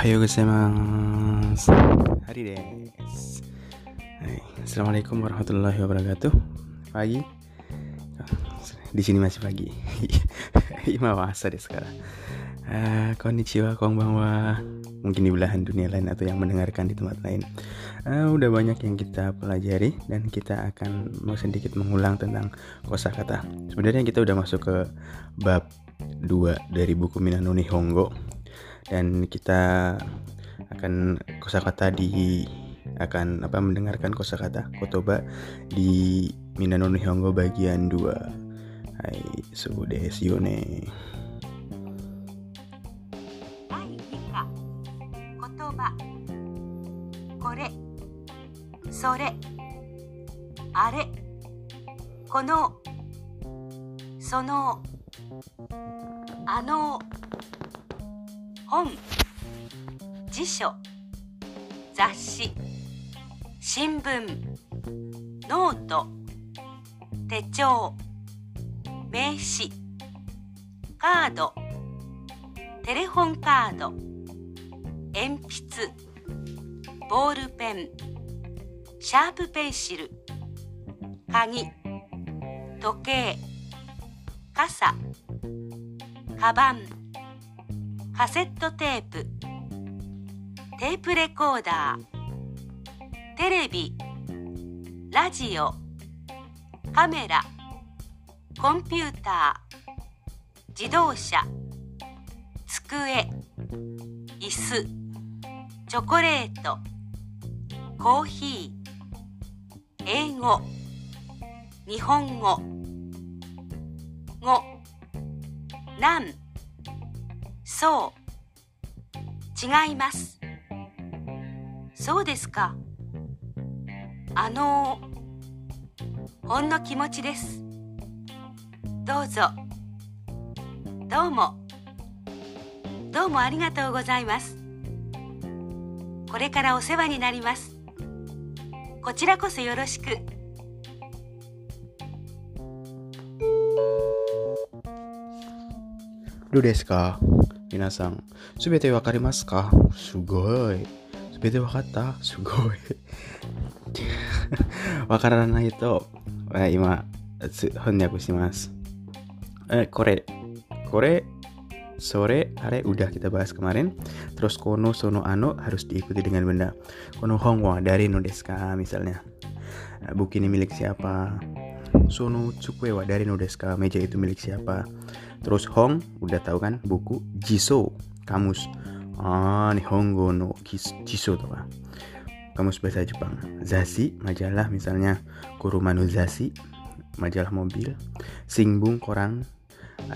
Ohayo gozaimasu Hari des Hai, Assalamualaikum warahmatullahi wabarakatuh. Pagi. Di sini masih pagi. Imawasa deh sekarang. Uh, Konnichiwa, konbanwa. Mungkin di belahan dunia lain atau yang mendengarkan di tempat lain. Uh, Udah banyak yang kita pelajari Dan kita akan mau sedikit mengulang tentang kosakata. Sebenarnya kita udah masuk ke bab 2 dari buku Minano Nihongo dan kita akan kosakata di akan apa mendengarkan kosakata kotoba di Minano Nihongo bagian 2. Hai, so desu ne. Kotoba. Kore. Sore. Are. Kono. Sono. Ano. 本辞書雑誌新聞ノート手帳名刺カードテレホンカード鉛筆ボールペンシャープペンシル鍵時計傘カバン。カセットテープ。テープレコーダー。テレビ。ラジオ。カメラ。コンピューター。自動車。机。椅子。チョコレート。コーヒー。英語。日本語。語。なん。そう。違います。そうですか。あのほんの気持ちです。どうぞ。どうも。どうもありがとうございます。これからお世話になります。こちらこそよろしく。どうですか。皆さん、すべてわかりますかすごい。すべてわかったすごい。わからないと、今、翻訳します。Eh, kore, kore, sore, are udah kita bahas kemarin. Terus kono, sono, ano harus diikuti dengan benda. Kono hongwa dari nodeska misalnya. Buku ini milik siapa? Sono tsukue dari nodeska. Meja itu milik siapa? Terus Hong udah tahu kan buku Jiso kamus. Ah, Nihongo no Jiso tuh kan. Kamus bahasa Jepang. Zashi majalah misalnya Kurumano Zashi majalah mobil. Singbung koran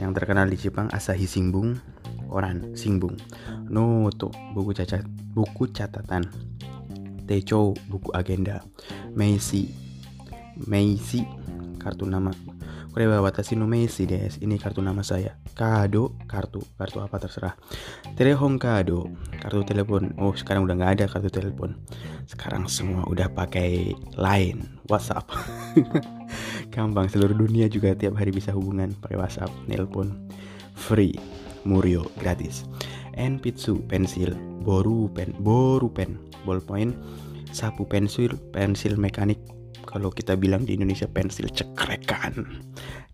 yang terkenal di Jepang Asahi Singbung koran Singbung. Noto buku cacat buku catatan. Techo buku agenda. Meisi Meisi kartu nama Korewa watashi des. Ini kartu nama saya. Kado, kartu. Kartu apa terserah. Telepon kado. Kartu telepon. Oh, sekarang udah nggak ada kartu telepon. Sekarang semua udah pakai line, WhatsApp. Gampang seluruh dunia juga tiap hari bisa hubungan pakai WhatsApp, nelpon. Free, murio, gratis. Enpitsu, pensil, boru pen, boru pen, ballpoint, sapu pensil, pensil mekanik, kalau kita bilang di Indonesia pensil cekrekan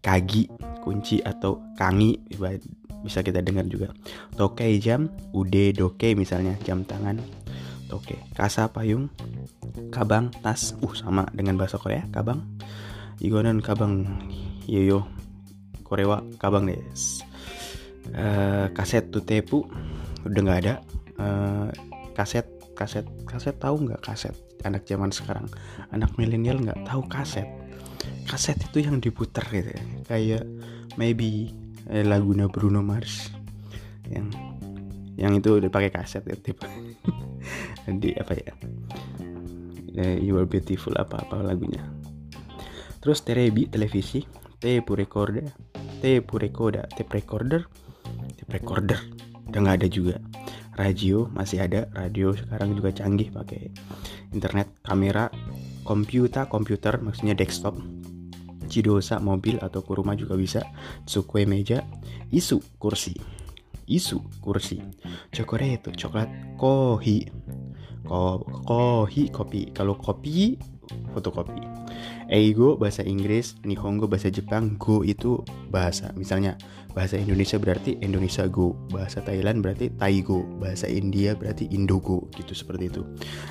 kagi kunci atau kangi bisa kita dengar juga. Toke jam ude doke misalnya jam tangan toke. Kasa payung kabang tas uh sama dengan bahasa Korea kabang. Igonan kabang yoyo korewa kabang des uh, kaset tuh tepu udah nggak ada. Uh, kaset kaset kaset tahu nggak kaset anak zaman sekarang. Anak milenial nggak tahu kaset. Kaset itu yang diputar gitu ya. kayak maybe eh, laguna Bruno Mars. Yang yang itu udah pakai kaset ya tipe di apa ya? Eh, You Are Beautiful apa apa lagunya. Terus terebi televisi. Tape recorder. Tape recorder tape recorder. Tape recorder. Udah nggak ada juga radio masih ada. Radio sekarang juga canggih pakai internet kamera komputer komputer maksudnya desktop. Cidosa mobil atau kuruma juga bisa. Tsukue meja Isu kursi. Isu kursi. Chocolate coklat kohi. Ko kohi kopi. Kalau kopi fotokopi. Eigo bahasa Inggris nihongo bahasa Jepang go itu bahasa. Misalnya bahasa Indonesia berarti Indonesia go bahasa Thailand berarti Taigo. Bahasa India berarti Indogo gitu seperti itu.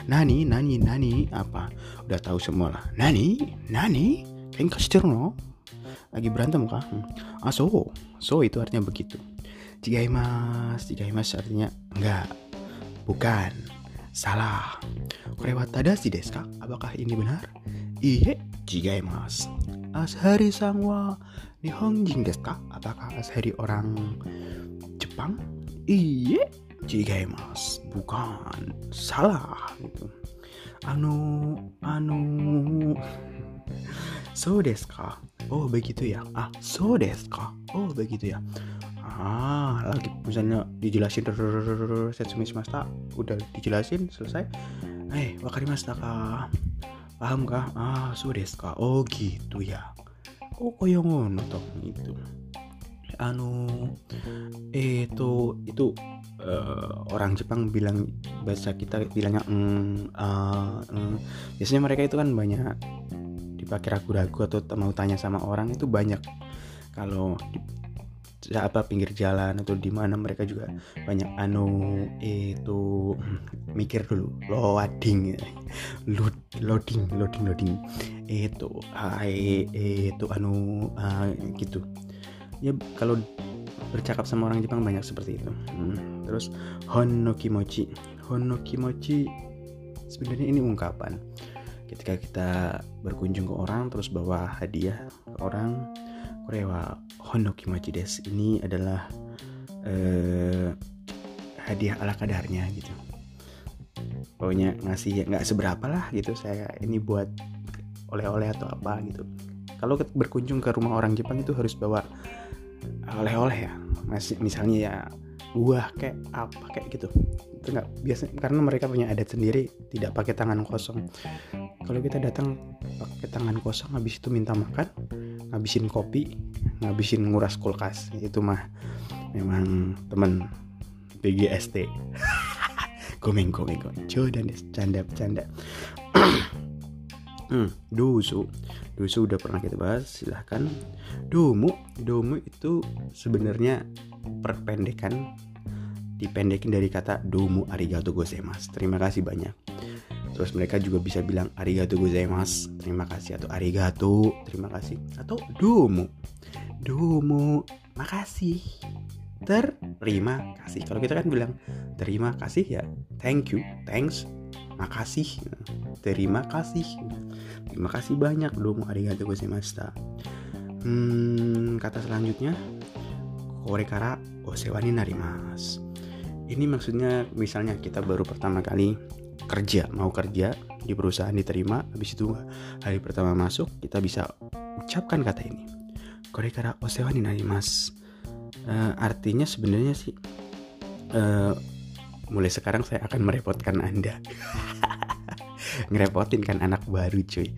Nani nani nani apa? Udah tahu semua lah nani? Nani kenka no? Lagi berantem kah? Hmm. ah so. So itu artinya begitu. Jigaimas Jigaimas artinya enggak. Bukan salah. Korewa tadashi desu ka? apakah ini benar? Iye Jigaimas Ashari sangwa. Nihonjin desu ka? apakah Ashari orang Jepang? Iye Jigaimas bukan. Salah. Gitu anu anu. So desu ka? oh begitu ya. Ah so desu ka? oh begitu ya ah lagi. Misalnya dijelasin setsumi semesta udah dijelasin selesai. Eh wakarimashita ka paham kah? Ah so desu ka? oh gitu ya. Oh koyo ngono toh gitu. Anu itu itu uh, orang Jepang bilang bahasa kita bilangnya mm, uh, mm. biasanya mereka itu kan banyak dipakai ragu-ragu atau mau tanya sama orang itu banyak. Kalau apa pinggir jalan atau di mana mereka juga banyak anu itu mikir dulu loading load loading loading loading. Itu ai itu anu uh, gitu. Ya kalau bercakap sama orang Jepang banyak seperti itu. Hmm. terus hon no kimochi hon no kimochi sebenarnya ini ungkapan. Ketika kita berkunjung ke orang terus bawa hadiah ke orang Korewa Hono Kimachi des ini adalah uh, hadiah ala kadarnya gitu. Pokoknya ngasih ya nggak seberapa lah gitu. Saya ini buat oleh-oleh atau apa gitu. Kalau berkunjung ke rumah orang Jepang itu harus bawa oleh-oleh ya. Misalnya ya buah kayak apa kayak gitu. Itu nggak biasa karena mereka punya adat sendiri tidak pakai tangan kosong. Kalau kita datang pakai tangan kosong habis itu minta makan ngabisin kopi ngabisin nguras kulkas. Itu mah memang temen PGST komeng komeng komeng dan canda canda. Hmm, dusu. Dusu udah pernah kita bahas silahkan. Domu domu itu sebenarnya perpendekan dipendekin dari kata domu arigato gozaimasu. Terima kasih banyak. Terus mereka juga bisa bilang arigato gozaimasu, terima kasih atau arigato, terima kasih atau domu. Domu, makasih. Terima kasih. Kalau kita kan bilang terima kasih ya thank you, thanks, makasih. Terima kasih. Terima kasih banyak domu arigato gozaimasu. Hmm, kata selanjutnya kore kara osewa ni narimasu ini maksudnya misalnya kita baru pertama kali kerja mau kerja di perusahaan diterima habis itu hari pertama masuk kita bisa ucapkan kata ini. Korekara osewa ni narimasu uh, artinya sebenarnya sih uh, mulai sekarang saya akan merepotkan anda. Ngerepotin kan anak baru cuy.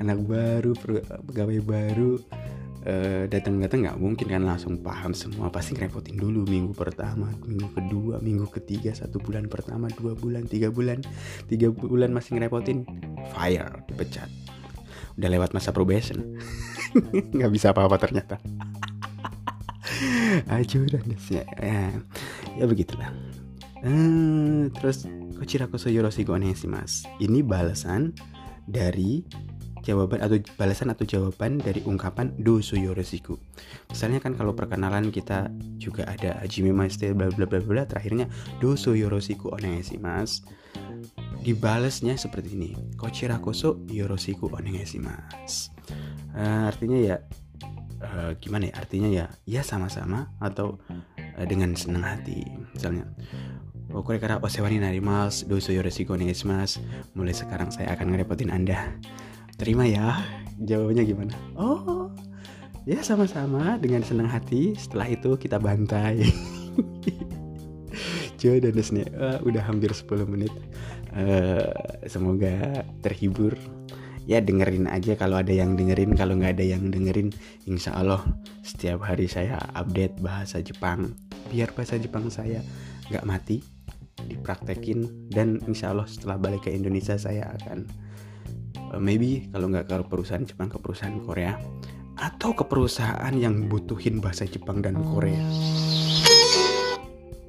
Anak baru pegawai baru uh, datang-datang nggak mungkin kan langsung paham semua pasti ngerepotin dulu minggu pertama minggu kedua minggu ketiga satu bulan pertama dua bulan tiga bulan tiga bulan masih ngerepotin. Fire dipecat. Udah lewat masa probation. Nggak bisa apa-apa ternyata. Ajuran ya, ya, ya begitulah. Uh, terus Kochira koso yoroshiku mas ini balasan dari jawaban atau balasan atau jawaban dari ungkapan dosu yoroshiku. Misalnya kan kalau perkenalan kita juga ada hajime maste bla bla bla bla terakhirnya dosu yoroshiku mas Dibalasnya seperti ini. Kochira koso yoroshiku mas Uh, artinya ya uh, gimana ya? Artinya ya ya sama-sama atau uh, dengan senang hati. Misalnya Pokoknya karena osewani narimas, doso yoroshiku mas Mulai sekarang saya akan ngerepotin Anda terima ya. Jawabannya gimana? Oh ya sama-sama dengan senang hati. Setelah itu kita bantai. Joe dan Desne uh, udah hampir 10 menit. Uh, semoga terhibur. Ya dengerin aja kalau ada yang dengerin. Kalau nggak ada yang dengerin insya Allah setiap hari saya update bahasa Jepang. Biar bahasa Jepang saya nggak mati dipraktekin dan insya Allah setelah balik ke Indonesia saya akan maybe kalau nggak ke perusahaan Jepang ke perusahaan Korea atau ke perusahaan yang butuhin bahasa Jepang dan Korea.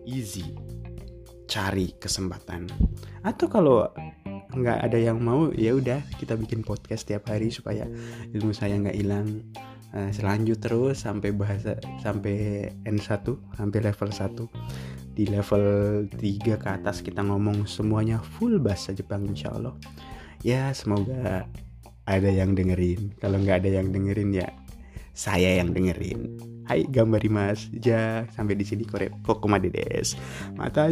Easy. Cari kesempatan. Atau kalau nggak ada yang mau ya udah kita bikin podcast tiap hari supaya ilmu saya nggak hilang. Uh, selanjut terus sampai bahasa sampai N1 sampai level 1 di level 3 ke atas kita ngomong semuanya full bahasa Jepang insya Allah ya semoga ada yang dengerin. Kalau nggak ada yang dengerin ya saya yang dengerin. Hai gambari mas. Ja sampai di sini kore kokomade des mata